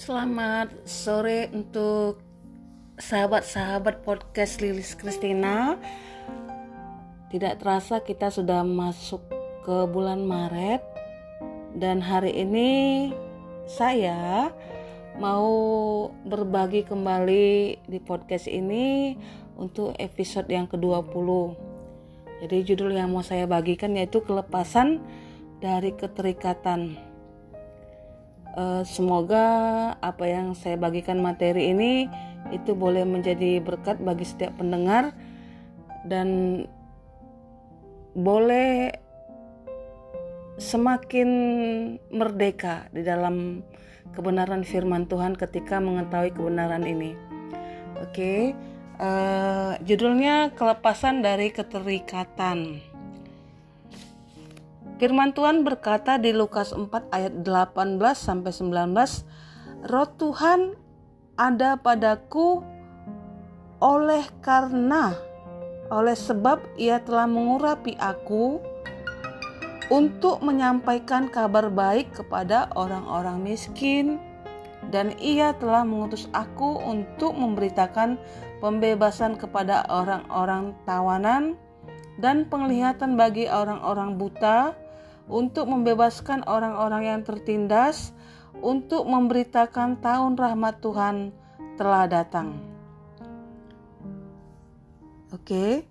Selamat sore untuk sahabat-sahabat podcast Lilis Kristina. Tidak terasa kita sudah masuk ke bulan Maret dan hari ini saya mau berbagi kembali di podcast ini untuk episode yang ke-20. Jadi judul yang mau saya bagikan yaitu kelepasan dari keterikatan. Uh, semoga apa yang saya bagikan materi ini itu boleh menjadi berkat bagi setiap pendengar dan boleh semakin merdeka di dalam kebenaran firman Tuhan ketika mengetahui kebenaran ini. Oke, okay. uh, eh, judulnya kelepasan dari keterikatan. Firman Tuhan berkata di Lukas 4 ayat 18 sampai 19, Roh Tuhan ada padaku oleh karena oleh sebab ia telah mengurapi aku untuk menyampaikan kabar baik kepada orang-orang miskin dan ia telah mengutus aku untuk memberitakan pembebasan kepada orang-orang tawanan dan penglihatan bagi orang-orang buta untuk membebaskan orang-orang yang tertindas, untuk memberitakan tahun rahmat Tuhan telah datang. Oke,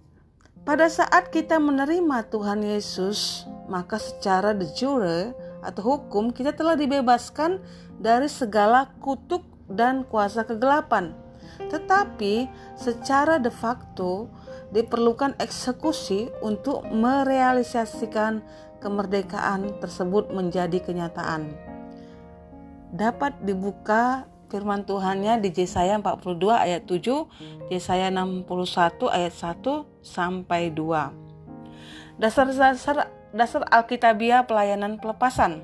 pada saat kita menerima Tuhan Yesus, maka secara de jure atau hukum kita telah dibebaskan dari segala kutuk dan kuasa kegelapan. Tetapi secara de facto diperlukan eksekusi untuk merealisasikan kemerdekaan tersebut menjadi kenyataan. Dapat dibuka firman Tuhannya di Yesaya 42 ayat 7, Yesaya 61 ayat 1 sampai 2. Dasar-dasar dasar Alkitabiah pelayanan pelepasan.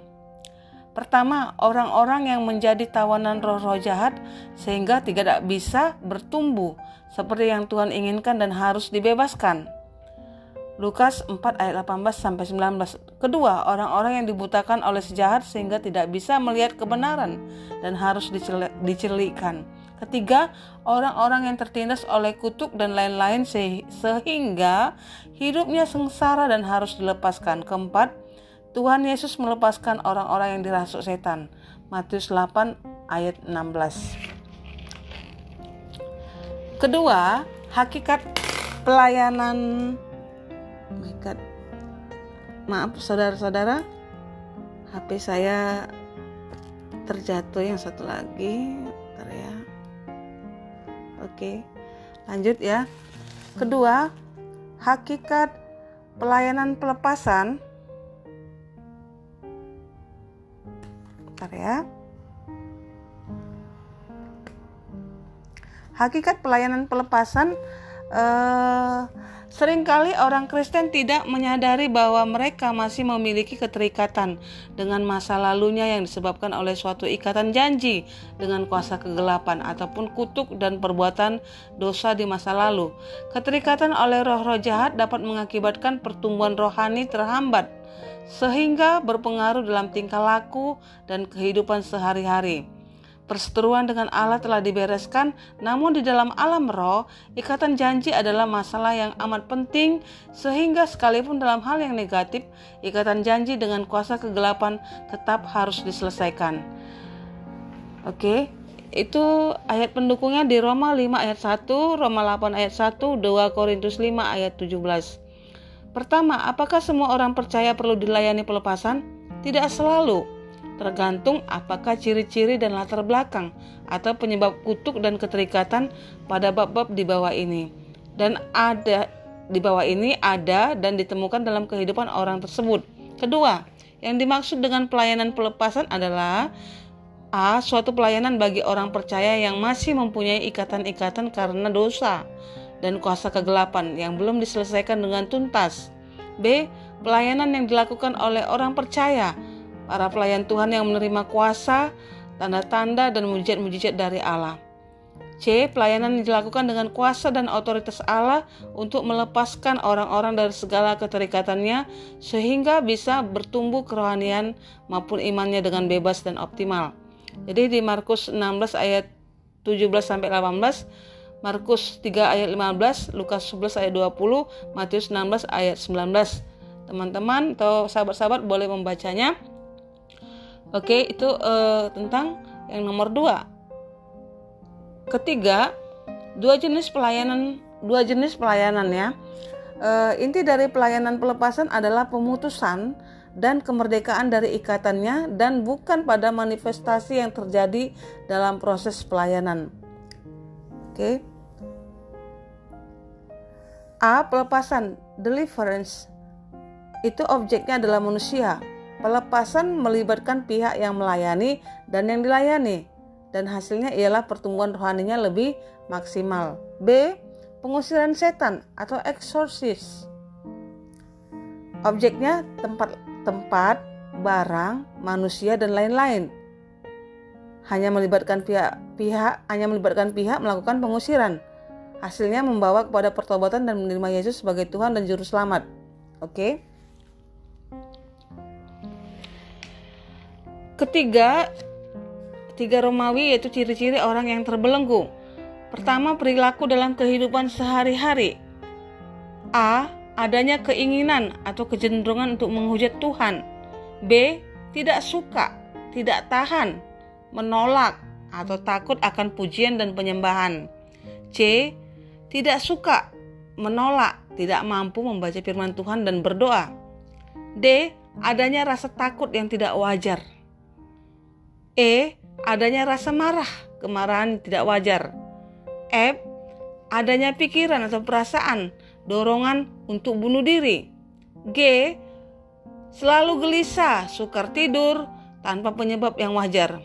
Pertama, orang-orang yang menjadi tawanan roh-roh jahat sehingga tidak bisa bertumbuh seperti yang Tuhan inginkan dan harus dibebaskan. Lukas 4 ayat 18 sampai 19. Kedua, orang-orang yang dibutakan oleh sejahat sehingga tidak bisa melihat kebenaran dan harus dicerlikan. Ketiga, orang-orang yang tertindas oleh kutuk dan lain-lain sehingga hidupnya sengsara dan harus dilepaskan. Keempat, Tuhan Yesus melepaskan orang-orang yang dirasuk setan. Matius 8 ayat 16. Kedua, hakikat pelayanan my god. Maaf saudara-saudara. HP saya terjatuh yang satu lagi. Bentar ya. Oke lanjut ya. Kedua hakikat pelayanan pelepasan. Bentar ya. Hakikat pelayanan pelepasan eh, Seringkali orang Kristen tidak menyadari bahwa mereka masih memiliki keterikatan dengan masa lalunya yang disebabkan oleh suatu ikatan janji dengan kuasa kegelapan ataupun kutuk dan perbuatan dosa di masa lalu. Keterikatan oleh roh-roh jahat dapat mengakibatkan pertumbuhan rohani terhambat sehingga berpengaruh dalam tingkah laku dan kehidupan sehari-hari. Perseteruan dengan Allah telah dibereskan, namun di dalam alam roh, ikatan janji adalah masalah yang amat penting, sehingga sekalipun dalam hal yang negatif, ikatan janji dengan kuasa kegelapan tetap harus diselesaikan. Oke, itu ayat pendukungnya di Roma 5 ayat 1, Roma 8 ayat 1, 2 Korintus 5 ayat 17. Pertama, apakah semua orang percaya perlu dilayani pelepasan? Tidak selalu tergantung apakah ciri-ciri dan latar belakang atau penyebab kutuk dan keterikatan pada bab-bab di bawah ini. Dan ada di bawah ini ada dan ditemukan dalam kehidupan orang tersebut. Kedua, yang dimaksud dengan pelayanan pelepasan adalah A. Suatu pelayanan bagi orang percaya yang masih mempunyai ikatan-ikatan karena dosa dan kuasa kegelapan yang belum diselesaikan dengan tuntas. B. Pelayanan yang dilakukan oleh orang percaya para pelayan Tuhan yang menerima kuasa, tanda-tanda, dan mujizat-mujizat dari Allah. C. Pelayanan yang dilakukan dengan kuasa dan otoritas Allah untuk melepaskan orang-orang dari segala keterikatannya sehingga bisa bertumbuh kerohanian maupun imannya dengan bebas dan optimal. Jadi di Markus 16 ayat 17 sampai 18, Markus 3 ayat 15, Lukas 11 ayat 20, Matius 16 ayat 19. Teman-teman atau sahabat-sahabat boleh membacanya. Oke, itu uh, tentang yang nomor dua. Ketiga, dua jenis pelayanan, dua jenis pelayanan ya. E, inti dari pelayanan pelepasan adalah pemutusan dan kemerdekaan dari ikatannya dan bukan pada manifestasi yang terjadi dalam proses pelayanan. Oke. A. Pelepasan deliverance itu objeknya adalah manusia. Pelepasan melibatkan pihak yang melayani dan yang dilayani dan hasilnya ialah pertumbuhan rohaninya lebih maksimal. B. Pengusiran setan atau eksorsis. Objeknya tempat-tempat, barang, manusia dan lain-lain. Hanya melibatkan pihak-pihak, hanya melibatkan pihak melakukan pengusiran. Hasilnya membawa kepada pertobatan dan menerima Yesus sebagai Tuhan dan juru selamat. Oke. Okay? Ketiga, Tiga Romawi yaitu ciri-ciri orang yang terbelenggu. Pertama, perilaku dalam kehidupan sehari-hari. A. Adanya keinginan atau kecenderungan untuk menghujat Tuhan. B. Tidak suka, tidak tahan, menolak, atau takut akan pujian dan penyembahan. C. Tidak suka, menolak, tidak mampu membaca firman Tuhan dan berdoa. D. Adanya rasa takut yang tidak wajar. E adanya rasa marah, kemarahan tidak wajar. F. Adanya pikiran atau perasaan, dorongan untuk bunuh diri. G. Selalu gelisah, sukar tidur, tanpa penyebab yang wajar.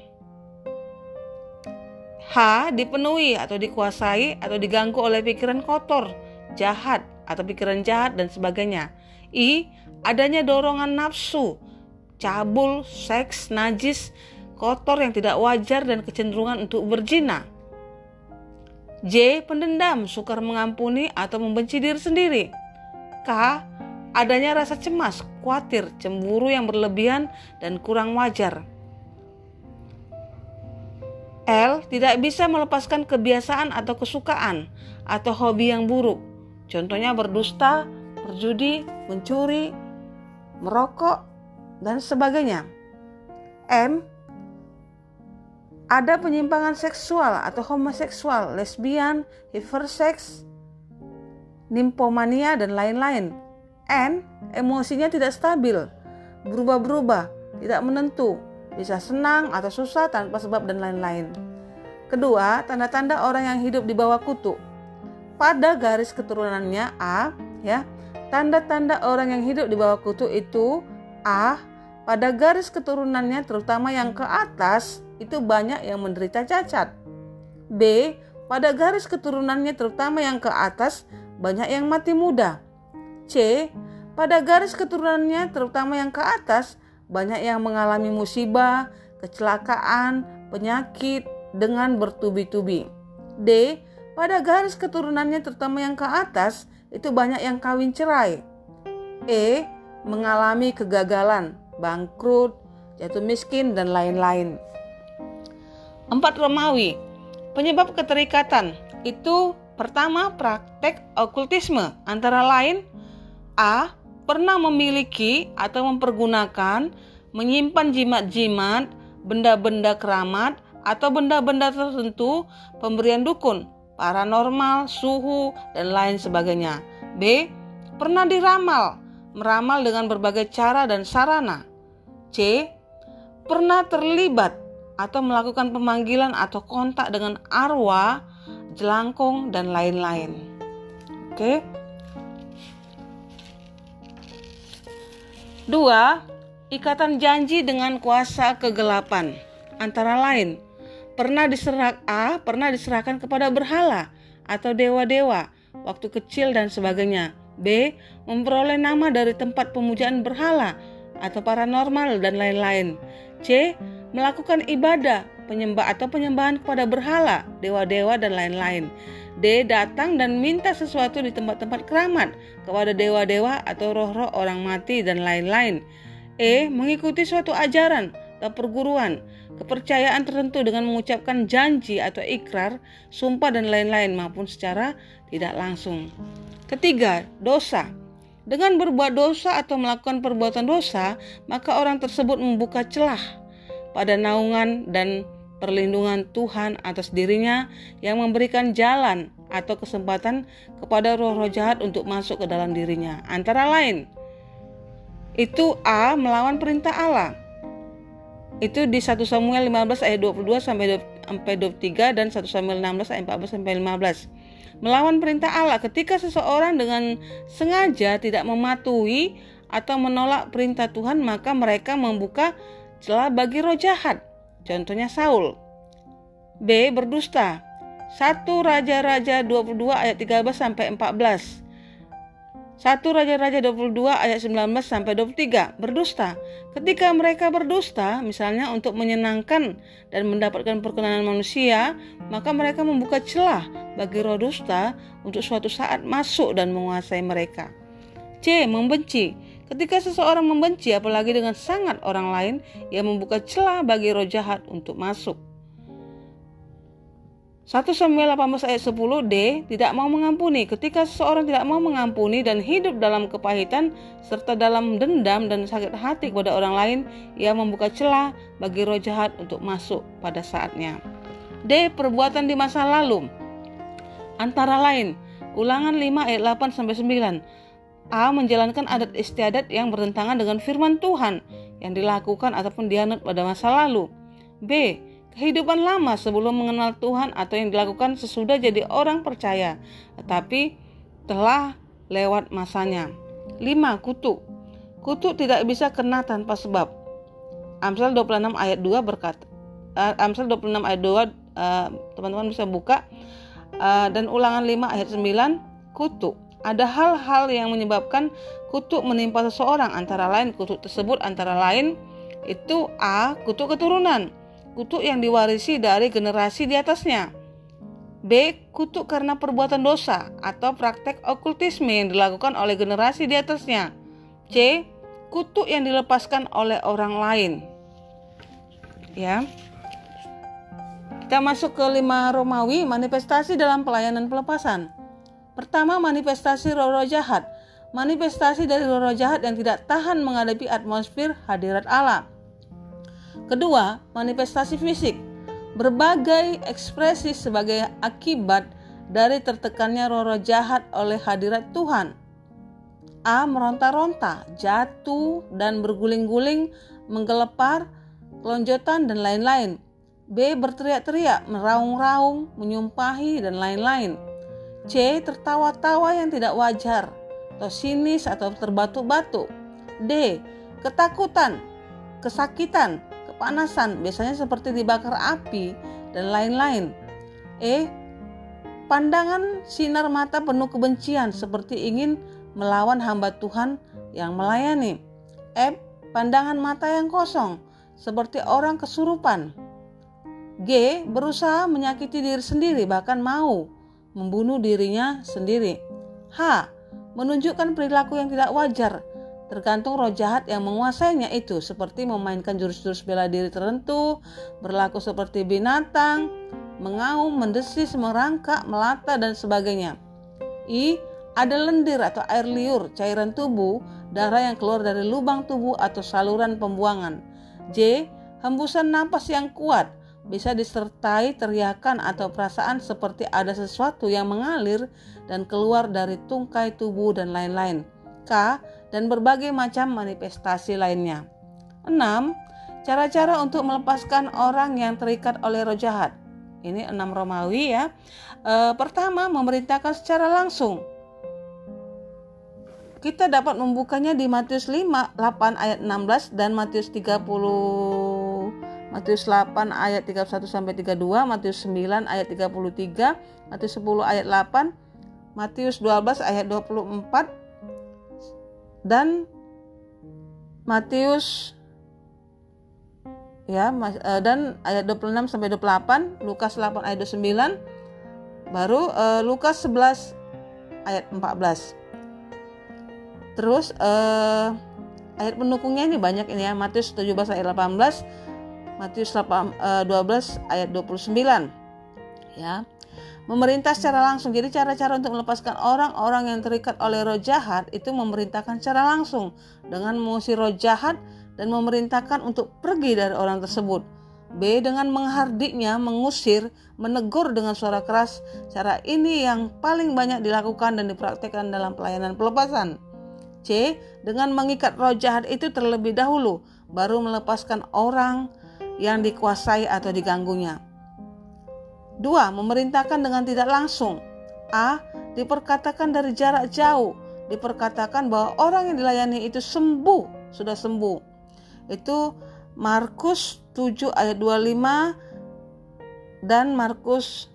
H. Dipenuhi atau dikuasai atau diganggu oleh pikiran kotor, jahat, atau pikiran jahat dan sebagainya. I. Adanya dorongan nafsu, cabul, seks, najis, kotor yang tidak wajar dan kecenderungan untuk berzina. J. Pendendam, sukar mengampuni atau membenci diri sendiri. K. Adanya rasa cemas, khawatir, cemburu yang berlebihan dan kurang wajar. L. Tidak bisa melepaskan kebiasaan atau kesukaan atau hobi yang buruk. Contohnya berdusta, berjudi, mencuri, merokok, dan sebagainya. M ada penyimpangan seksual atau homoseksual, lesbian, hipersex, nimpomania, dan lain-lain. N. Emosinya tidak stabil, berubah-berubah, tidak menentu, bisa senang atau susah tanpa sebab dan lain-lain. Kedua, tanda-tanda orang yang hidup di bawah kutu. Pada garis keturunannya A, ya, tanda-tanda orang yang hidup di bawah kutu itu A, pada garis keturunannya terutama yang ke atas itu banyak yang menderita cacat. B. Pada garis keturunannya terutama yang ke atas banyak yang mati muda. C. Pada garis keturunannya terutama yang ke atas banyak yang mengalami musibah, kecelakaan, penyakit dengan bertubi-tubi. D. Pada garis keturunannya terutama yang ke atas itu banyak yang kawin cerai. E. Mengalami kegagalan, bangkrut, jatuh miskin, dan lain-lain. Empat Romawi. Penyebab keterikatan itu pertama praktek okultisme antara lain A. Pernah memiliki atau mempergunakan menyimpan jimat-jimat, benda-benda keramat, atau benda-benda tertentu, pemberian dukun, paranormal, suhu, dan lain sebagainya. B. Pernah diramal, meramal dengan berbagai cara dan sarana. C. Pernah terlibat atau melakukan pemanggilan atau kontak dengan arwah, jelangkung, dan lain-lain. Oke. Dua, ikatan janji dengan kuasa kegelapan. Antara lain, pernah diserak A, pernah diserahkan kepada berhala atau dewa-dewa waktu kecil dan sebagainya. B, memperoleh nama dari tempat pemujaan berhala atau paranormal dan lain-lain. C, melakukan ibadah, penyembah atau penyembahan kepada berhala, dewa-dewa dan lain-lain. D. Datang dan minta sesuatu di tempat-tempat keramat kepada dewa-dewa atau roh-roh orang mati dan lain-lain. E. Mengikuti suatu ajaran, atau perguruan, kepercayaan tertentu dengan mengucapkan janji atau ikrar, sumpah dan lain-lain maupun secara tidak langsung. Ketiga, dosa. Dengan berbuat dosa atau melakukan perbuatan dosa, maka orang tersebut membuka celah pada naungan dan perlindungan Tuhan atas dirinya yang memberikan jalan atau kesempatan kepada roh-roh jahat untuk masuk ke dalam dirinya. Antara lain, itu A melawan perintah Allah. Itu di 1 Samuel 15 ayat 22 sampai 23 dan 1 Samuel 16 ayat 14 sampai 15. Melawan perintah Allah ketika seseorang dengan sengaja tidak mematuhi atau menolak perintah Tuhan, maka mereka membuka celah bagi roh jahat Contohnya Saul. B. Berdusta. 1 Raja-Raja 22 ayat 13 sampai 14. 1 Raja-Raja 22 ayat 19 sampai 23 berdusta. Ketika mereka berdusta, misalnya untuk menyenangkan dan mendapatkan perkenanan manusia, maka mereka membuka celah bagi roh dusta untuk suatu saat masuk dan menguasai mereka. C. Membenci. Ketika seseorang membenci apalagi dengan sangat orang lain, ia membuka celah bagi roh jahat untuk masuk. 1 Samuel 18 ayat 10d tidak mau mengampuni. Ketika seseorang tidak mau mengampuni dan hidup dalam kepahitan serta dalam dendam dan sakit hati kepada orang lain, ia membuka celah bagi roh jahat untuk masuk pada saatnya. D. Perbuatan di masa lalu. Antara lain, Ulangan 5 ayat 8 sampai 9 A. Menjalankan adat istiadat yang bertentangan dengan firman Tuhan yang dilakukan ataupun dianut pada masa lalu. B. Kehidupan lama sebelum mengenal Tuhan atau yang dilakukan sesudah jadi orang percaya, tetapi telah lewat masanya. 5. Kutuk. Kutuk tidak bisa kena tanpa sebab. Amsal 26 ayat 2 berkata, uh, Amsal 26 ayat 2 uh, teman-teman bisa buka uh, dan ulangan 5 ayat 9 kutuk ada hal-hal yang menyebabkan kutuk menimpa seseorang antara lain kutuk tersebut antara lain itu A. Kutuk keturunan Kutuk yang diwarisi dari generasi di atasnya B. Kutuk karena perbuatan dosa atau praktek okultisme yang dilakukan oleh generasi di atasnya C. Kutuk yang dilepaskan oleh orang lain Ya kita masuk ke lima Romawi manifestasi dalam pelayanan pelepasan Pertama, manifestasi roh-roh jahat. Manifestasi dari roh-roh jahat yang tidak tahan menghadapi atmosfer hadirat Allah. Kedua, manifestasi fisik. Berbagai ekspresi sebagai akibat dari tertekannya roh-roh jahat oleh hadirat Tuhan. A. Meronta-ronta, jatuh dan berguling-guling, menggelepar, kelonjotan, dan lain-lain. B. Berteriak-teriak, meraung-raung, menyumpahi, dan lain-lain. C. Tertawa-tawa yang tidak wajar atau sinis atau terbatu-batu. D. Ketakutan, kesakitan, kepanasan, biasanya seperti dibakar api dan lain-lain. E. Pandangan sinar mata penuh kebencian seperti ingin melawan hamba Tuhan yang melayani. F. Pandangan mata yang kosong seperti orang kesurupan. G. Berusaha menyakiti diri sendiri bahkan mau membunuh dirinya sendiri. H. Menunjukkan perilaku yang tidak wajar, tergantung roh jahat yang menguasainya itu, seperti memainkan jurus-jurus bela diri tertentu, berlaku seperti binatang, mengaum, mendesis, merangkak, melata, dan sebagainya. I. Ada lendir atau air liur, cairan tubuh, darah yang keluar dari lubang tubuh atau saluran pembuangan. J. Hembusan napas yang kuat, bisa disertai teriakan atau perasaan seperti ada sesuatu yang mengalir dan keluar dari tungkai tubuh dan lain-lain. K. Dan berbagai macam manifestasi lainnya. 6. Cara-cara untuk melepaskan orang yang terikat oleh roh jahat. Ini 6 Romawi ya. E, pertama, memerintahkan secara langsung. Kita dapat membukanya di Matius 5, 8 ayat 16 dan Matius 30 Matius 8 ayat 31 sampai 32, Matius 9 ayat 33, Matius 10 ayat 8, Matius 12 ayat 24 dan Matius ya eh, dan ayat 26 sampai 28, Lukas 8 ayat 29, baru uh, Lukas 11 ayat 14. Terus uh, ayat pendukungnya ini banyak ini ya, Matius 17 ayat 18 Matius 12 eh, ayat 29 ya memerintah secara langsung jadi cara-cara untuk melepaskan orang-orang yang terikat oleh roh jahat itu memerintahkan secara langsung dengan mengusir roh jahat dan memerintahkan untuk pergi dari orang tersebut B. Dengan menghardiknya, mengusir, menegur dengan suara keras. Cara ini yang paling banyak dilakukan dan dipraktikkan dalam pelayanan pelepasan. C. Dengan mengikat roh jahat itu terlebih dahulu, baru melepaskan orang yang dikuasai atau diganggunya. 2. Memerintahkan dengan tidak langsung. A. Diperkatakan dari jarak jauh. Diperkatakan bahwa orang yang dilayani itu sembuh, sudah sembuh. Itu Markus 7 ayat 25 dan Markus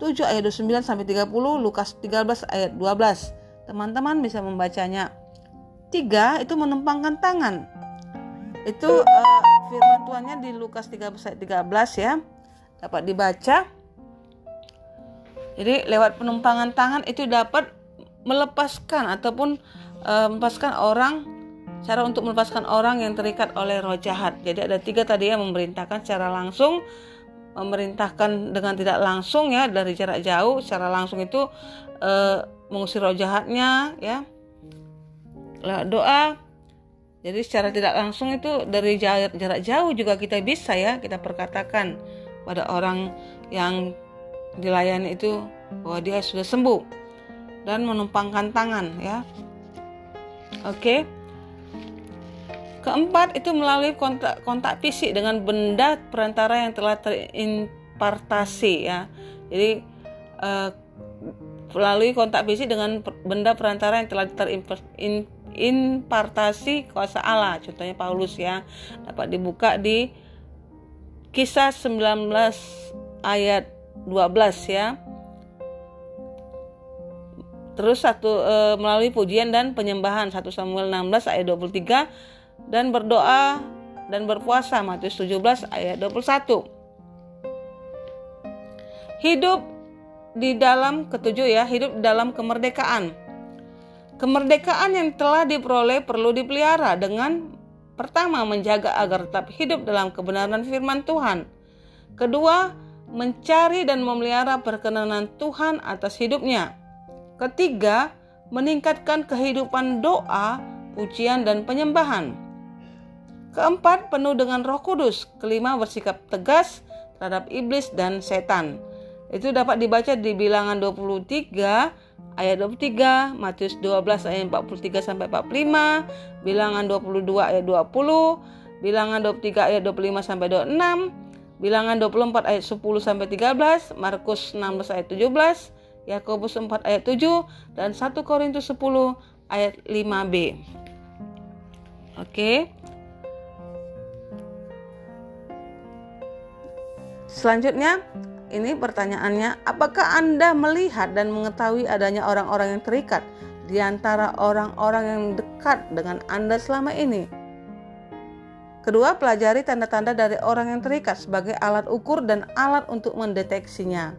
7 ayat 29 sampai 30, Lukas 13 ayat 12. Teman-teman bisa membacanya. Tiga itu menumpangkan tangan. Itu uh, firman Tuhannya di Lukas 13 ayat 13 ya. Dapat dibaca. Jadi lewat penumpangan tangan itu dapat melepaskan ataupun uh, melepaskan orang Cara untuk melepaskan orang yang terikat oleh roh jahat. Jadi ada tiga tadi yang memerintahkan secara langsung, memerintahkan dengan tidak langsung ya dari jarak jauh. Secara langsung itu e, mengusir roh jahatnya ya. Lewat doa. Jadi secara tidak langsung itu dari jarak, jauh juga kita bisa ya kita perkatakan pada orang yang dilayani itu bahwa dia sudah sembuh dan menumpangkan tangan ya. Oke. Keempat itu melalui kontak kontak fisik dengan benda perantara yang telah terimpartasi ya. Jadi uh, melalui kontak fisik dengan benda perantara yang telah terimpartasi kuasa Allah. Contohnya Paulus ya. Dapat dibuka di Kisah 19 ayat 12 ya. Terus satu e, melalui pujian dan penyembahan 1 Samuel 16 ayat 23 dan berdoa dan berpuasa Matius 17 ayat 21. Hidup di dalam ketujuh ya, hidup dalam kemerdekaan. Kemerdekaan yang telah diperoleh perlu dipelihara dengan pertama menjaga agar tetap hidup dalam kebenaran firman Tuhan. Kedua, mencari dan memelihara perkenanan Tuhan atas hidupnya. Ketiga, meningkatkan kehidupan doa, pujian dan penyembahan. Keempat, penuh dengan roh kudus. Kelima, bersikap tegas terhadap iblis dan setan. Itu dapat dibaca di bilangan 23 ayat 23, Matius 12 ayat 43 sampai 45, bilangan 22 ayat 20, bilangan 23 ayat 25 sampai 26, bilangan 24 ayat 10 sampai 13, Markus 16 ayat 17, Yakobus 4 ayat 7 dan 1 Korintus 10 ayat 5b. Oke. Selanjutnya, ini pertanyaannya, apakah Anda melihat dan mengetahui adanya orang-orang yang terikat di antara orang-orang yang dekat dengan Anda selama ini? Kedua, pelajari tanda-tanda dari orang yang terikat sebagai alat ukur dan alat untuk mendeteksinya.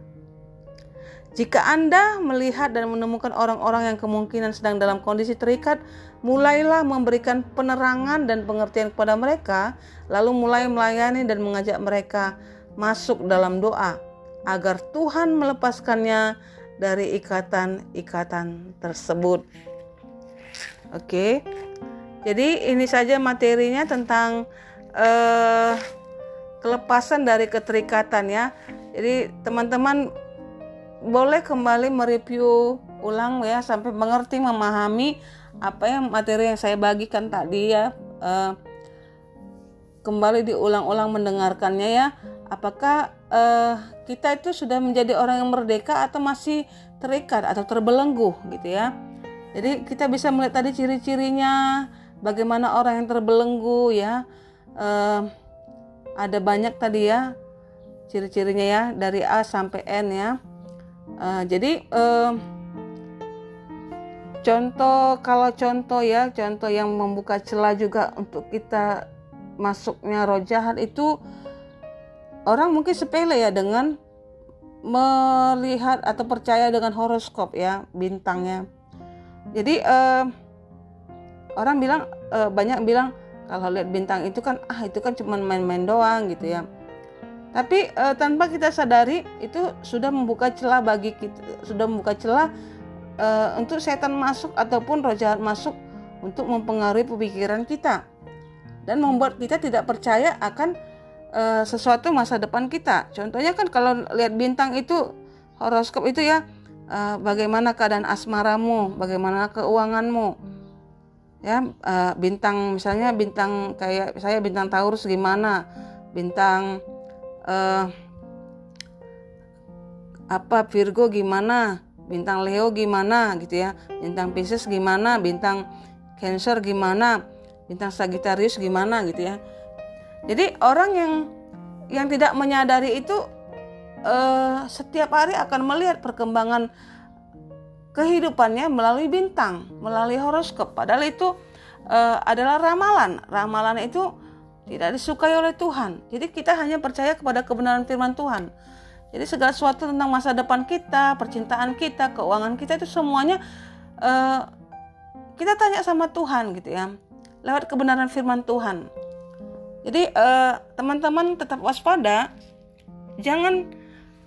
Jika Anda melihat dan menemukan orang-orang yang kemungkinan sedang dalam kondisi terikat, mulailah memberikan penerangan dan pengertian kepada mereka, lalu mulai melayani dan mengajak mereka masuk dalam doa agar Tuhan melepaskannya dari ikatan-ikatan tersebut. Oke, jadi ini saja materinya tentang uh, kelepasan dari keterikatan ya. Jadi teman-teman boleh kembali mereview ulang ya sampai mengerti memahami apa yang materi yang saya bagikan tadi ya. Uh, kembali diulang-ulang mendengarkannya ya apakah uh, kita itu sudah menjadi orang yang merdeka atau masih terikat atau terbelenggu gitu ya. Jadi kita bisa melihat tadi ciri-cirinya bagaimana orang yang terbelenggu ya. Uh, ada banyak tadi ya ciri-cirinya ya dari A sampai N ya. Uh, jadi uh, contoh kalau contoh ya contoh yang membuka celah juga untuk kita masuknya roh jahat itu orang mungkin sepele ya dengan melihat atau percaya dengan horoskop ya bintangnya. Jadi uh, orang bilang uh, banyak bilang kalau lihat bintang itu kan ah itu kan cuma main-main doang gitu ya tapi uh, tanpa kita sadari itu sudah membuka celah bagi kita sudah membuka celah uh, untuk setan masuk ataupun roh jahat masuk untuk mempengaruhi pemikiran kita dan membuat kita tidak percaya akan uh, sesuatu masa depan kita. Contohnya kan kalau lihat bintang itu horoskop itu ya uh, bagaimana keadaan asmaramu, bagaimana keuanganmu. Ya, uh, bintang misalnya bintang kayak saya bintang Taurus gimana? Bintang uh, apa Virgo gimana? Bintang Leo gimana gitu ya? Bintang Pisces gimana? Bintang Cancer gimana? Bintang Sagittarius gimana gitu ya? Jadi orang yang yang tidak menyadari itu uh, setiap hari akan melihat perkembangan kehidupannya melalui bintang, melalui horoskop. Padahal itu uh, adalah ramalan. Ramalan itu tidak disukai oleh Tuhan. Jadi kita hanya percaya kepada kebenaran firman Tuhan. Jadi segala sesuatu tentang masa depan kita, percintaan kita, keuangan kita itu semuanya uh, kita tanya sama Tuhan gitu ya. Lewat kebenaran firman Tuhan. Jadi uh, teman-teman tetap waspada. Jangan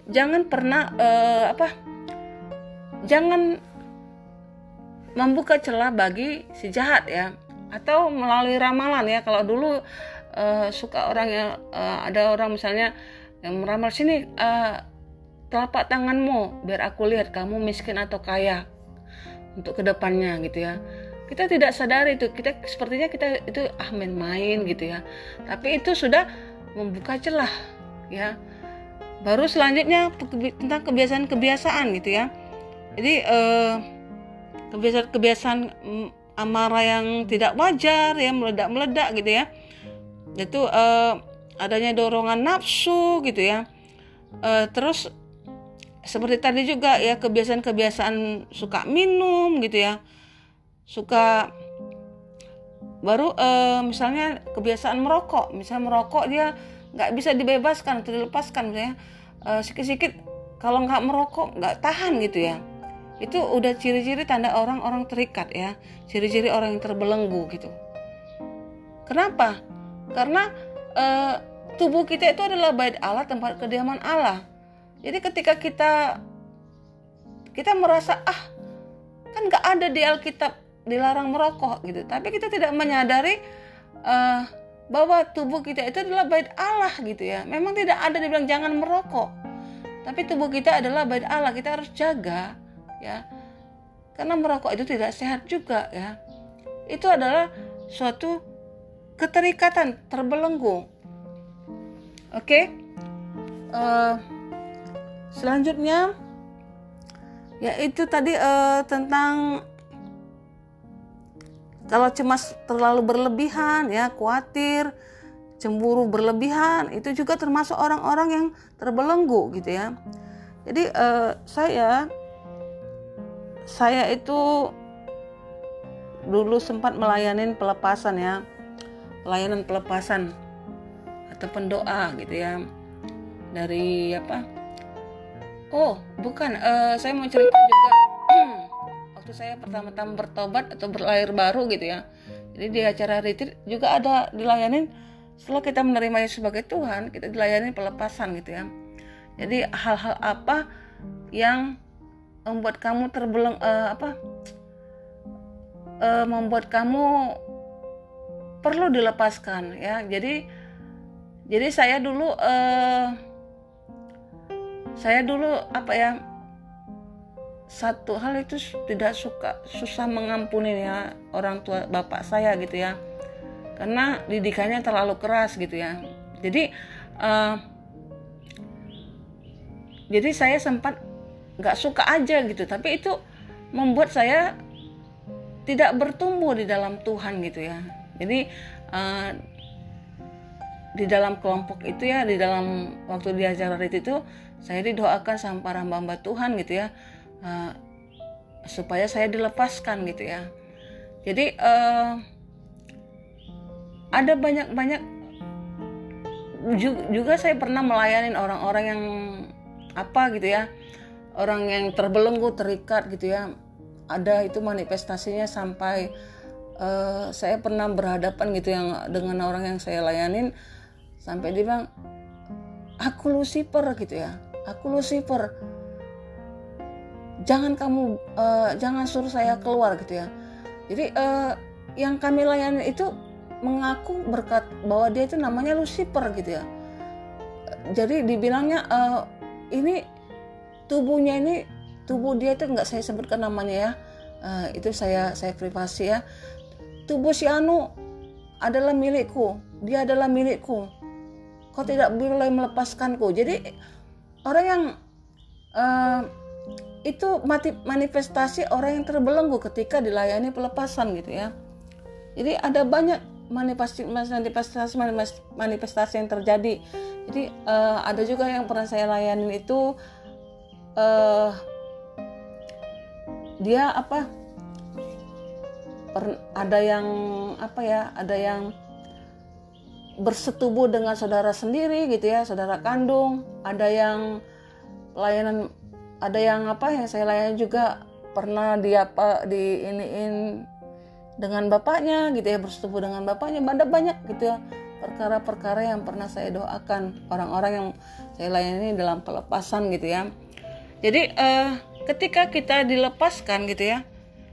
jangan pernah uh, apa? Jangan membuka celah bagi si jahat ya atau melalui ramalan ya kalau dulu uh, suka orang yang uh, ada orang misalnya yang meramal sini uh, telapak tanganmu biar aku lihat kamu miskin atau kaya untuk ke depannya gitu ya kita tidak sadar itu. Kita sepertinya kita itu ah main-main gitu ya. Tapi itu sudah membuka celah ya. Baru selanjutnya tentang kebiasaan-kebiasaan gitu ya. Jadi eh, kebiasaan-kebiasaan mm, amarah yang tidak wajar ya meledak-meledak gitu ya. Itu eh, adanya dorongan nafsu gitu ya. Eh, terus seperti tadi juga ya kebiasaan-kebiasaan suka minum gitu ya suka baru uh, misalnya kebiasaan merokok. Misalnya merokok dia nggak bisa dibebaskan atau dilepaskan misalnya uh, sikit-sikit kalau nggak merokok nggak tahan gitu ya. Itu udah ciri-ciri tanda orang-orang terikat ya. Ciri-ciri orang yang terbelenggu gitu. Kenapa? Karena uh, tubuh kita itu adalah bait Allah tempat kediaman Allah. Jadi ketika kita kita merasa ah kan nggak ada di Alkitab dilarang merokok gitu. Tapi kita tidak menyadari uh, bahwa tubuh kita itu adalah bait Allah gitu ya. Memang tidak ada dibilang jangan merokok. Tapi tubuh kita adalah bait Allah. Kita harus jaga ya. Karena merokok itu tidak sehat juga ya. Itu adalah suatu keterikatan terbelenggu. Oke? Okay? uh, eh, selanjutnya yaitu tadi uh, tentang kalau cemas terlalu berlebihan, ya khawatir, cemburu berlebihan, itu juga termasuk orang-orang yang terbelenggu gitu ya. Jadi uh, saya saya itu dulu sempat melayani pelepasan ya, pelayanan pelepasan atau pendoa gitu ya dari apa? Oh bukan, uh, saya mau cerita juga waktu saya pertama-tama bertobat atau berlahir baru gitu ya. Jadi di acara retreat juga ada dilayanin setelah kita menerima Yesus sebagai Tuhan kita dilayani pelepasan gitu ya. Jadi hal-hal apa yang membuat kamu terbeleng uh, apa uh, membuat kamu perlu dilepaskan ya? Jadi jadi saya dulu uh, saya dulu apa ya satu hal itu tidak suka susah mengampuni ya orang tua bapak saya gitu ya. Karena didikannya terlalu keras gitu ya. Jadi uh, jadi saya sempat nggak suka aja gitu. Tapi itu membuat saya tidak bertumbuh di dalam Tuhan gitu ya. Jadi uh, di dalam kelompok itu ya di dalam waktu di acara itu saya didoakan sama para hamba Tuhan gitu ya uh, supaya saya dilepaskan gitu ya. Jadi uh, ada banyak-banyak juga saya pernah melayani orang-orang yang apa gitu ya. Orang yang terbelenggu terikat gitu ya. Ada itu manifestasinya sampai uh, saya pernah berhadapan gitu yang dengan orang yang saya layanin. Sampai dia bilang aku Lucifer gitu ya. Aku Lucifer jangan kamu uh, jangan suruh saya keluar gitu ya. Jadi uh, yang kami layani itu mengaku berkat bahwa dia itu namanya Lucifer gitu ya. Jadi dibilangnya uh, ini tubuhnya ini tubuh dia itu nggak saya sebutkan namanya ya. Uh, itu saya saya privasi ya. Tubuh si Anu adalah milikku. Dia adalah milikku. Kau tidak boleh melepaskanku. Jadi orang yang uh, itu manifestasi orang yang terbelenggu ketika dilayani pelepasan gitu ya. Jadi ada banyak manifestasi manifestasi manifestasi yang terjadi. Jadi uh, ada juga yang pernah saya layanin itu uh, dia apa per, ada yang apa ya ada yang bersetubuh dengan saudara sendiri gitu ya saudara kandung ada yang layanan ada yang apa yang saya layani juga pernah di apa di iniin dengan bapaknya gitu ya bersetubuh dengan bapaknya ada banyak gitu ya perkara-perkara yang pernah saya doakan orang-orang yang saya layani dalam pelepasan gitu ya. Jadi eh, ketika kita dilepaskan gitu ya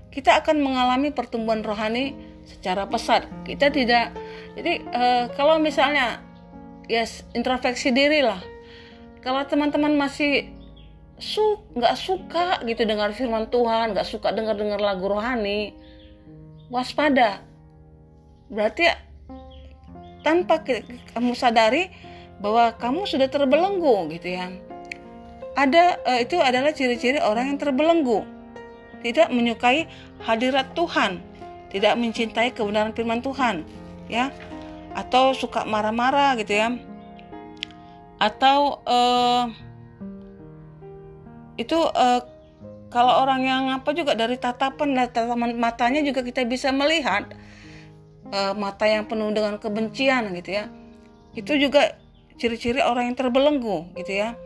kita akan mengalami pertumbuhan rohani secara pesat. Kita tidak jadi eh, kalau misalnya ya yes, introspeksi diri lah. Kalau teman-teman masih su nggak suka gitu dengar firman Tuhan, nggak suka dengar dengar lagu rohani, waspada. Berarti ya, tanpa kamu sadari bahwa kamu sudah terbelenggu gitu ya. Ada uh, itu adalah ciri-ciri orang yang terbelenggu, tidak menyukai hadirat Tuhan, tidak mencintai kebenaran firman Tuhan, ya, atau suka marah-marah gitu ya, atau uh, itu uh, kalau orang yang apa juga dari tatapan dari tatapan matanya juga kita bisa melihat uh, mata yang penuh dengan kebencian gitu ya itu juga ciri-ciri orang yang terbelenggu gitu ya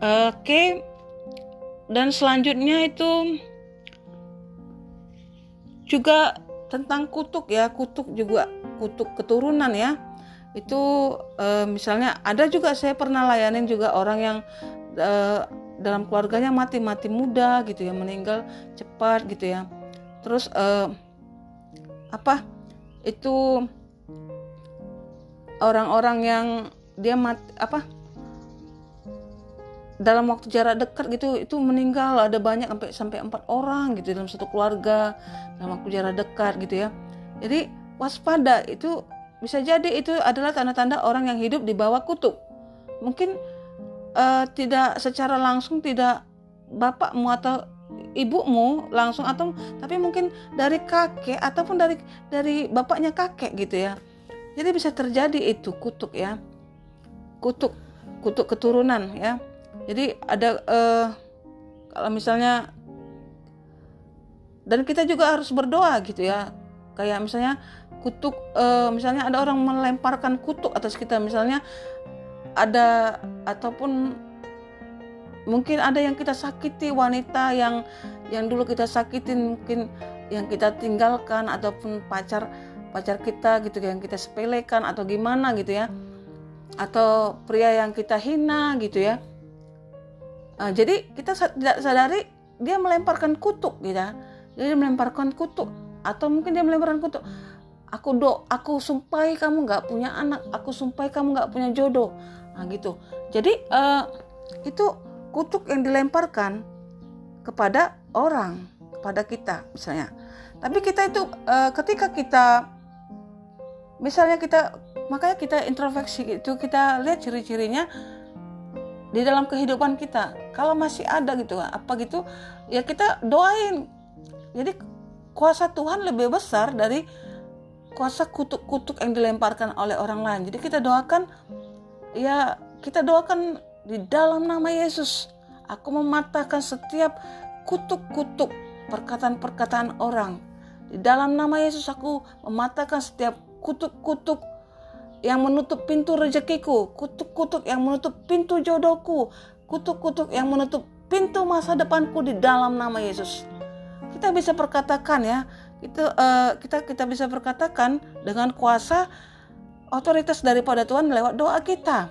oke okay. dan selanjutnya itu juga tentang kutuk ya kutuk juga kutuk keturunan ya itu e, misalnya ada juga saya pernah layanin juga orang yang uh, dalam keluarganya mati mati muda gitu ya meninggal cepat gitu ya. Terus uh, apa itu orang-orang yang dia mati apa dalam waktu jarak dekat gitu itu meninggal. Ada banyak sampai sampai empat orang gitu dalam satu keluarga dalam waktu jarak dekat gitu ya. Jadi waspada itu bisa jadi itu adalah tanda-tanda orang yang hidup di bawah kutub. Mungkin uh, tidak secara langsung tidak bapakmu atau ibumu langsung atau tapi mungkin dari kakek ataupun dari dari bapaknya kakek gitu ya. Jadi bisa terjadi itu kutuk ya. Kutuk kutuk keturunan ya. Jadi ada uh, kalau misalnya dan kita juga harus berdoa gitu ya. Kayak misalnya kutuk uh, misalnya ada orang melemparkan kutuk atas kita misalnya ada ataupun mungkin ada yang kita sakiti wanita yang yang dulu kita sakitin mungkin yang kita tinggalkan ataupun pacar pacar kita gitu yang kita sepelekan atau gimana gitu ya. Atau pria yang kita hina gitu ya. Nah, jadi kita tidak sadari dia melemparkan kutuk gitu ya. Dia melemparkan kutuk atau mungkin dia melemparkan kutuk. Aku do aku sumpai kamu nggak punya anak aku sumpai kamu nggak punya jodoh Nah gitu. Jadi uh, itu kutuk yang dilemparkan kepada orang, kepada kita misalnya. Tapi kita itu uh, ketika kita misalnya kita makanya kita introspeksi itu kita lihat ciri-cirinya di dalam kehidupan kita. Kalau masih ada gitu apa gitu ya kita doain. Jadi kuasa Tuhan lebih besar dari kuasa kutuk-kutuk yang dilemparkan oleh orang lain. Jadi kita doakan ya kita doakan di dalam nama Yesus. Aku mematahkan setiap kutuk-kutuk perkataan-perkataan orang. Di dalam nama Yesus aku mematahkan setiap kutuk-kutuk yang menutup pintu rezekiku, kutuk-kutuk yang menutup pintu jodohku, kutuk-kutuk yang menutup pintu masa depanku di dalam nama Yesus. kita bisa perkatakan ya itu uh, kita kita bisa perkatakan dengan kuasa otoritas daripada Tuhan lewat doa kita.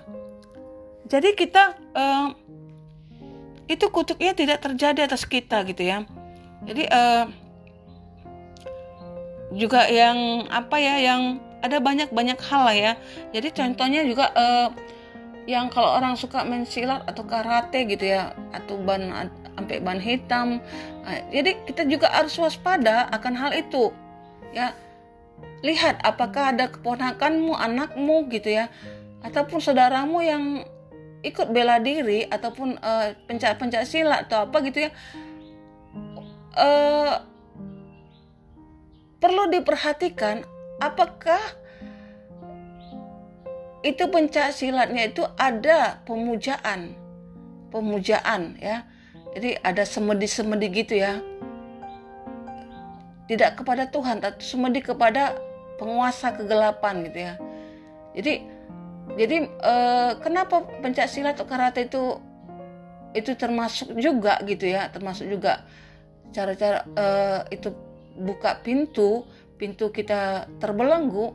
Jadi kita uh, itu kutuknya tidak terjadi atas kita gitu ya. Jadi uh, juga yang apa ya yang ada banyak banyak hal lah ya. Jadi contohnya juga uh, yang kalau orang suka main silat atau karate gitu ya atau ban sampai ban hitam. Nah, jadi kita juga harus waspada akan hal itu ya lihat apakah ada keponakanmu anakmu gitu ya. Ataupun saudaramu yang ikut bela diri ataupun uh, pencak pencak silat atau apa gitu ya. Uh, perlu diperhatikan apakah itu pencak silatnya itu ada pemujaan. Pemujaan ya. Jadi ada semedi-semedi gitu ya tidak kepada Tuhan tapi semedi kepada penguasa kegelapan gitu ya jadi jadi eh, kenapa pencak silat atau karate itu itu termasuk juga gitu ya termasuk juga cara-cara eh, itu buka pintu, pintu kita terbelenggu,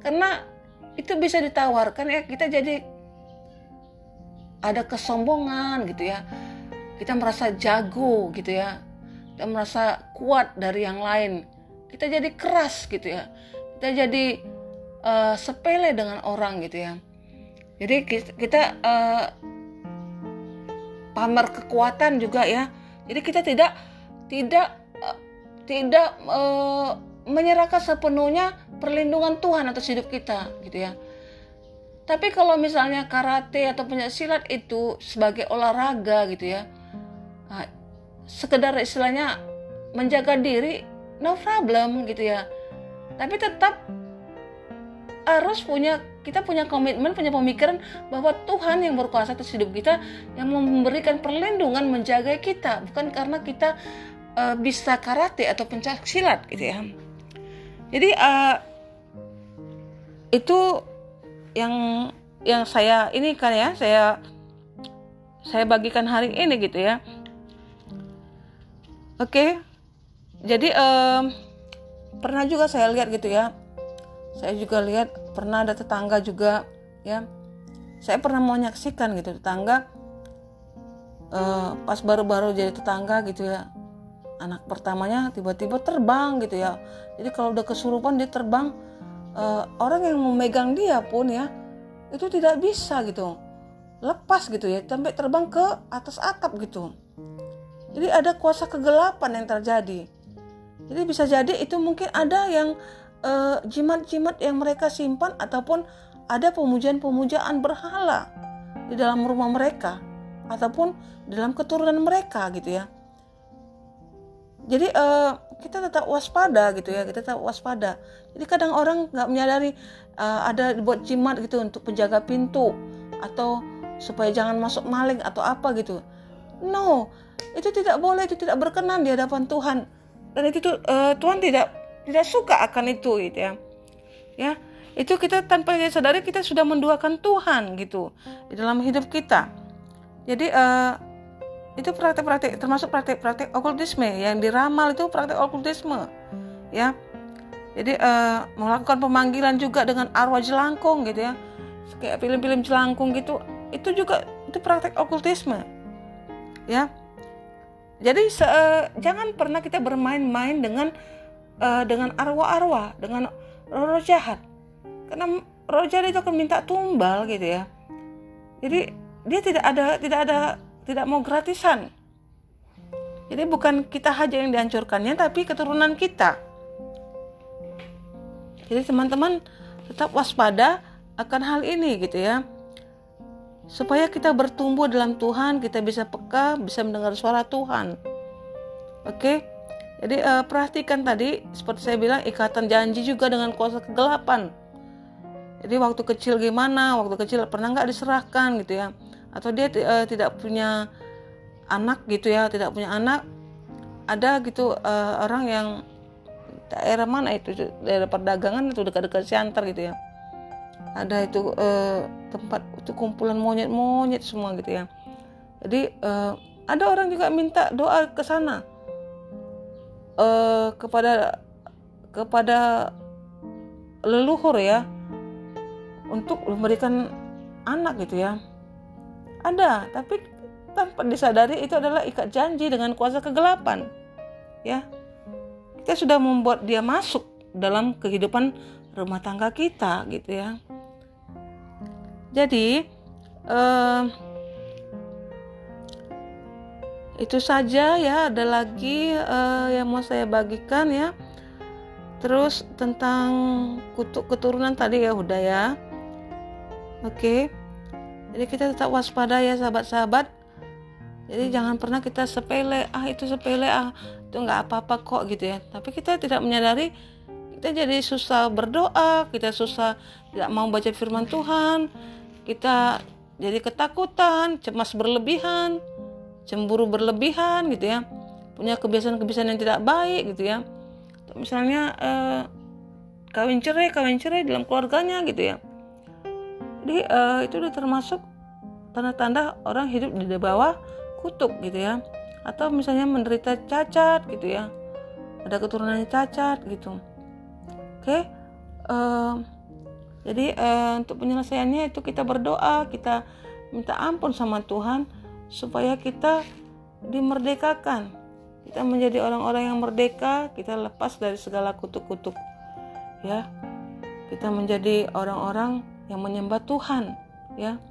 karena itu bisa ditawarkan ya kita jadi ada kesombongan gitu ya. Kita merasa jago gitu ya. Kita merasa kuat dari yang lain. Kita jadi keras gitu ya. Kita jadi uh, sepele dengan orang gitu ya. Jadi kita, uh, pamer kekuatan juga ya. Jadi kita tidak tidak tidak e, menyerahkan sepenuhnya perlindungan Tuhan atas hidup kita gitu ya. Tapi kalau misalnya karate atau pencak silat itu sebagai olahraga gitu ya, sekedar istilahnya menjaga diri, no problem gitu ya. Tapi tetap harus punya kita punya komitmen, punya pemikiran bahwa Tuhan yang berkuasa atas hidup kita yang memberikan perlindungan menjaga kita, bukan karena kita uh, bisa karate atau pencak silat gitu ya. Jadi uh, itu yang yang saya ini kan ya saya saya bagikan hari ini gitu ya. Oke, jadi um, pernah juga saya lihat gitu ya. Saya juga lihat pernah ada tetangga juga ya. Saya pernah mau menyaksikan gitu tetangga uh, pas baru-baru jadi tetangga gitu ya. Anak pertamanya tiba-tiba terbang gitu ya. Jadi kalau udah kesurupan dia terbang uh, orang yang memegang dia pun ya itu tidak bisa gitu. Lepas gitu ya sampai terbang ke atas atap gitu jadi ada kuasa kegelapan yang terjadi. Jadi bisa jadi itu mungkin ada yang eh, jimat-jimat yang mereka simpan ataupun ada pemujaan-pemujaan berhala di dalam rumah mereka ataupun dalam keturunan mereka gitu ya. Jadi uh, kita tetap waspada gitu ya kita tetap waspada. Jadi kadang orang nggak menyadari uh, ada buat jimat gitu untuk penjaga pintu atau supaya jangan masuk maling atau apa gitu no itu tidak boleh itu tidak berkenan di hadapan Tuhan. Dan itu uh, Tuhan tidak tidak suka akan itu gitu ya. Ya itu kita tanpa sadari kita sudah menduakan Tuhan gitu di dalam hidup kita. Jadi uh, itu praktek-praktek termasuk praktek-praktek okultisme yang diramal itu praktek okultisme ya. Jadi uh, melakukan pemanggilan juga dengan arwah jelangkung gitu ya. Kayak film-film jelangkung gitu itu juga itu praktek okultisme ya jadi se uh, jangan pernah kita bermain-main dengan uh, dengan arwah-arwah dengan roh-roh jahat karena roh jahat itu akan minta tumbal gitu ya jadi dia tidak ada tidak ada tidak mau gratisan. Jadi bukan kita saja yang dihancurkannya, tapi keturunan kita. Jadi teman-teman tetap waspada akan hal ini gitu ya. Supaya kita bertumbuh dalam Tuhan, kita bisa peka, bisa mendengar suara Tuhan. Oke? Jadi uh, perhatikan tadi seperti saya bilang ikatan janji juga dengan kuasa kegelapan. Jadi waktu kecil gimana, waktu kecil pernah nggak diserahkan gitu ya atau dia uh, tidak punya anak gitu ya tidak punya anak ada gitu uh, orang yang daerah mana itu daerah perdagangan itu dekat-dekat Siantar gitu ya ada itu uh, tempat itu kumpulan monyet-monyet semua gitu ya. Jadi uh, ada orang juga minta doa ke sana. Uh, kepada kepada leluhur ya untuk memberikan anak gitu ya. Ada tapi tanpa disadari itu adalah ikat janji dengan kuasa kegelapan ya. Kita sudah membuat dia masuk dalam kehidupan rumah tangga kita gitu ya jadi eh, itu saja ya. Ada lagi uh, yang mau saya bagikan ya. Terus tentang kutuk keturunan tadi ya udah ya. Oke. Jadi kita tetap waspada ya sahabat-sahabat. Jadi jangan pernah kita sepele ah itu sepele ah itu nggak apa-apa kok gitu ya. Tapi kita tidak menyadari kita jadi susah berdoa kita susah tidak mau baca firman Tuhan kita jadi ketakutan cemas berlebihan cemburu berlebihan gitu ya. Punya kebiasaan-kebiasaan yang tidak baik gitu ya. Misalnya eh, kawin cerai kawin cerai dalam keluarganya gitu ya. Jadi eh, itu udah termasuk tanda-tanda orang hidup di bawah kutuk gitu ya. Atau misalnya menderita cacat gitu ya. Ada keturunannya cacat gitu. Oke eh, jadi eh, untuk penyelesaiannya itu kita berdoa kita minta ampun sama Tuhan supaya kita dimerdekakan. Kita menjadi orang-orang yang merdeka, kita lepas dari segala kutuk-kutuk. Ya. Kita menjadi orang-orang yang menyembah Tuhan, ya.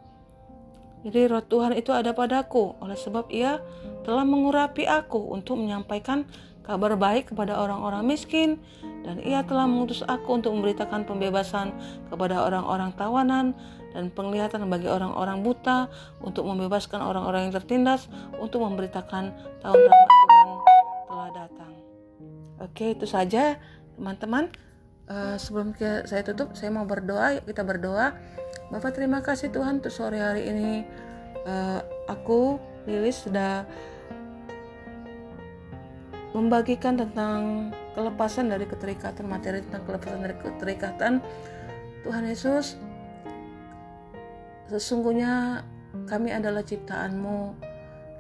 Jadi roh Tuhan itu ada padaku oleh sebab ia telah mengurapi aku untuk menyampaikan kabar baik kepada orang-orang miskin dan ia telah mengutus aku untuk memberitakan pembebasan kepada orang-orang tawanan dan penglihatan bagi orang-orang buta, untuk membebaskan orang-orang yang tertindas, untuk memberitakan tahun rahmat Tuhan telah datang. Oke, itu saja teman-teman. Uh, sebelum saya tutup, saya mau berdoa. Yuk kita berdoa. Bapak terima kasih Tuhan untuk sore hari ini. Uh, aku Lilis sudah membagikan tentang kelepasan dari keterikatan materi tentang kelepasan dari keterikatan Tuhan Yesus Sesungguhnya kami adalah ciptaanmu,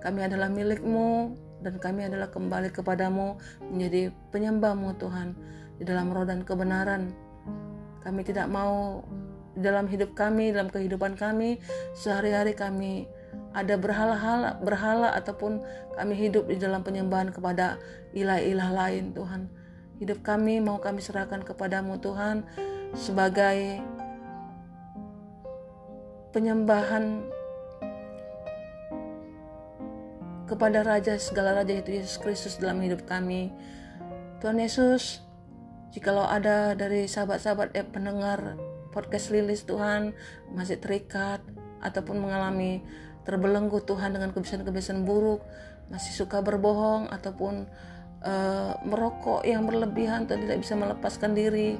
kami adalah milikmu, dan kami adalah kembali kepadamu menjadi penyembahmu Tuhan di dalam roh dan kebenaran. Kami tidak mau dalam hidup kami, dalam kehidupan kami, sehari-hari kami ada berhala-hala, berhala ataupun kami hidup di dalam penyembahan kepada ilah-ilah lain Tuhan. Hidup kami mau kami serahkan kepadamu Tuhan sebagai penyembahan kepada Raja segala Raja itu Yesus Kristus dalam hidup kami. Tuhan Yesus, jikalau ada dari sahabat-sahabat yang pendengar podcast Lilis Tuhan masih terikat ataupun mengalami terbelenggu Tuhan dengan kebiasaan-kebiasaan buruk, masih suka berbohong ataupun uh, merokok yang berlebihan atau tidak bisa melepaskan diri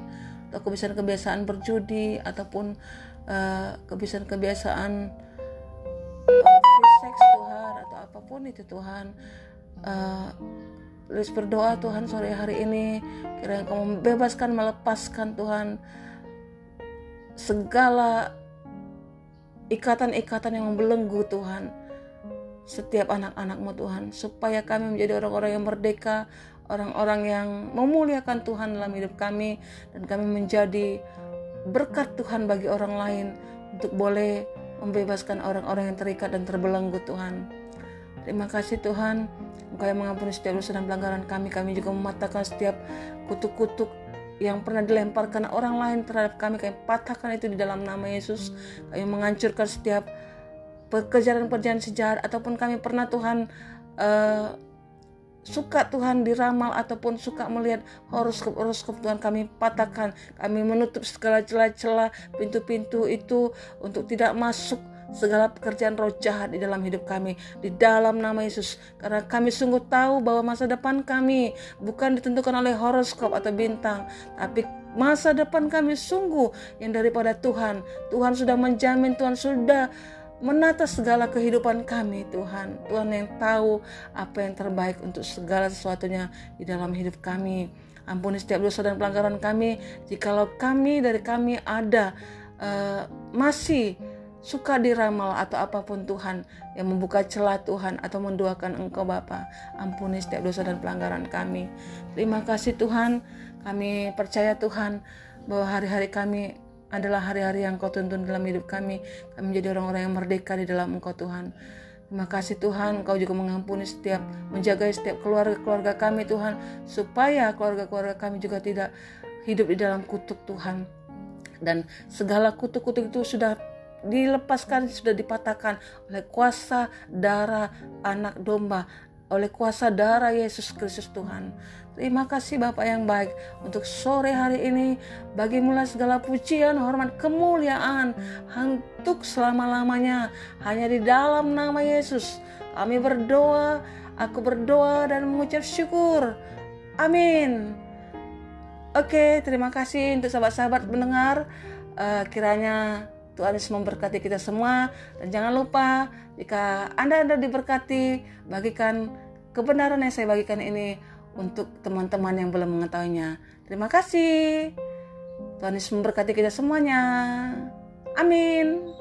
atau kebiasaan-kebiasaan berjudi ataupun Eh, kebiasaan-kebiasaan uh, free sex Tuhan atau apa pun itu Tuhan. Uh, berdoa Tuhan sore hari ini. Kiranya Engkau membebaskan melepaskan Tuhan segala ikatan-ikatan yang membelenggu Tuhan setiap anak-anakmu Tuhan supaya kami menjadi orang-orang yang merdeka orang-orang yang memuliakan Tuhan dalam hidup kami dan kami menjadi berkat Tuhan bagi orang lain untuk boleh membebaskan orang-orang yang terikat dan terbelenggu Tuhan. Terima kasih Tuhan, Engkau yang mengampuni setiap dosa dan pelanggaran kami. Kami juga mematahkan setiap kutuk-kutuk yang pernah dilemparkan orang lain terhadap kami. Kami patahkan itu di dalam nama Yesus. Kami menghancurkan setiap pekerjaan-pekerjaan sejahat ataupun kami pernah Tuhan uh, suka Tuhan diramal ataupun suka melihat horoskop-horoskop Tuhan kami patahkan kami menutup segala celah-celah pintu-pintu itu untuk tidak masuk segala pekerjaan roh jahat di dalam hidup kami di dalam nama Yesus karena kami sungguh tahu bahwa masa depan kami bukan ditentukan oleh horoskop atau bintang tapi masa depan kami sungguh yang daripada Tuhan Tuhan sudah menjamin Tuhan sudah menata segala kehidupan kami Tuhan. Tuhan yang tahu apa yang terbaik untuk segala sesuatunya di dalam hidup kami. Ampuni setiap dosa dan pelanggaran kami. Jikalau kami dari kami ada uh, masih suka diramal atau apa pun Tuhan yang membuka celah Tuhan atau menduakan Engkau Bapa. Ampuni setiap dosa dan pelanggaran kami. Terima kasih Tuhan. Kami percaya Tuhan bahwa hari-hari kami adalah hari-hari yang Kau tuntun dalam hidup kami. Kami menjadi orang-orang yang merdeka di dalam Engkau Tuhan. Terima kasih Tuhan, Engkau juga mengampuni setiap, menjaga setiap keluarga-keluarga kami Tuhan, supaya keluarga-keluarga kami juga tidak hidup di dalam kutuk Tuhan. Dan segala kutuk-kutuk itu sudah dilepaskan sudah dipatahkan oleh kuasa darah anak domba oleh kuasa darah Yesus Kristus Tuhan. Terima kasih Bapak yang baik untuk sore hari ini bagi mulai segala pujian, hormat, kemuliaan untuk selama-lamanya hanya di dalam nama Yesus. Kami berdoa, aku berdoa dan mengucap syukur. Amin. Oke, terima kasih untuk sahabat-sahabat mendengar. Uh, kiranya Tuhan Yesus memberkati kita semua dan jangan lupa jika Anda-anda diberkati bagikan kebenaran yang saya bagikan ini untuk teman-teman yang belum mengetahuinya. Terima kasih. Tuhan Yesus memberkati kita semuanya. Amin.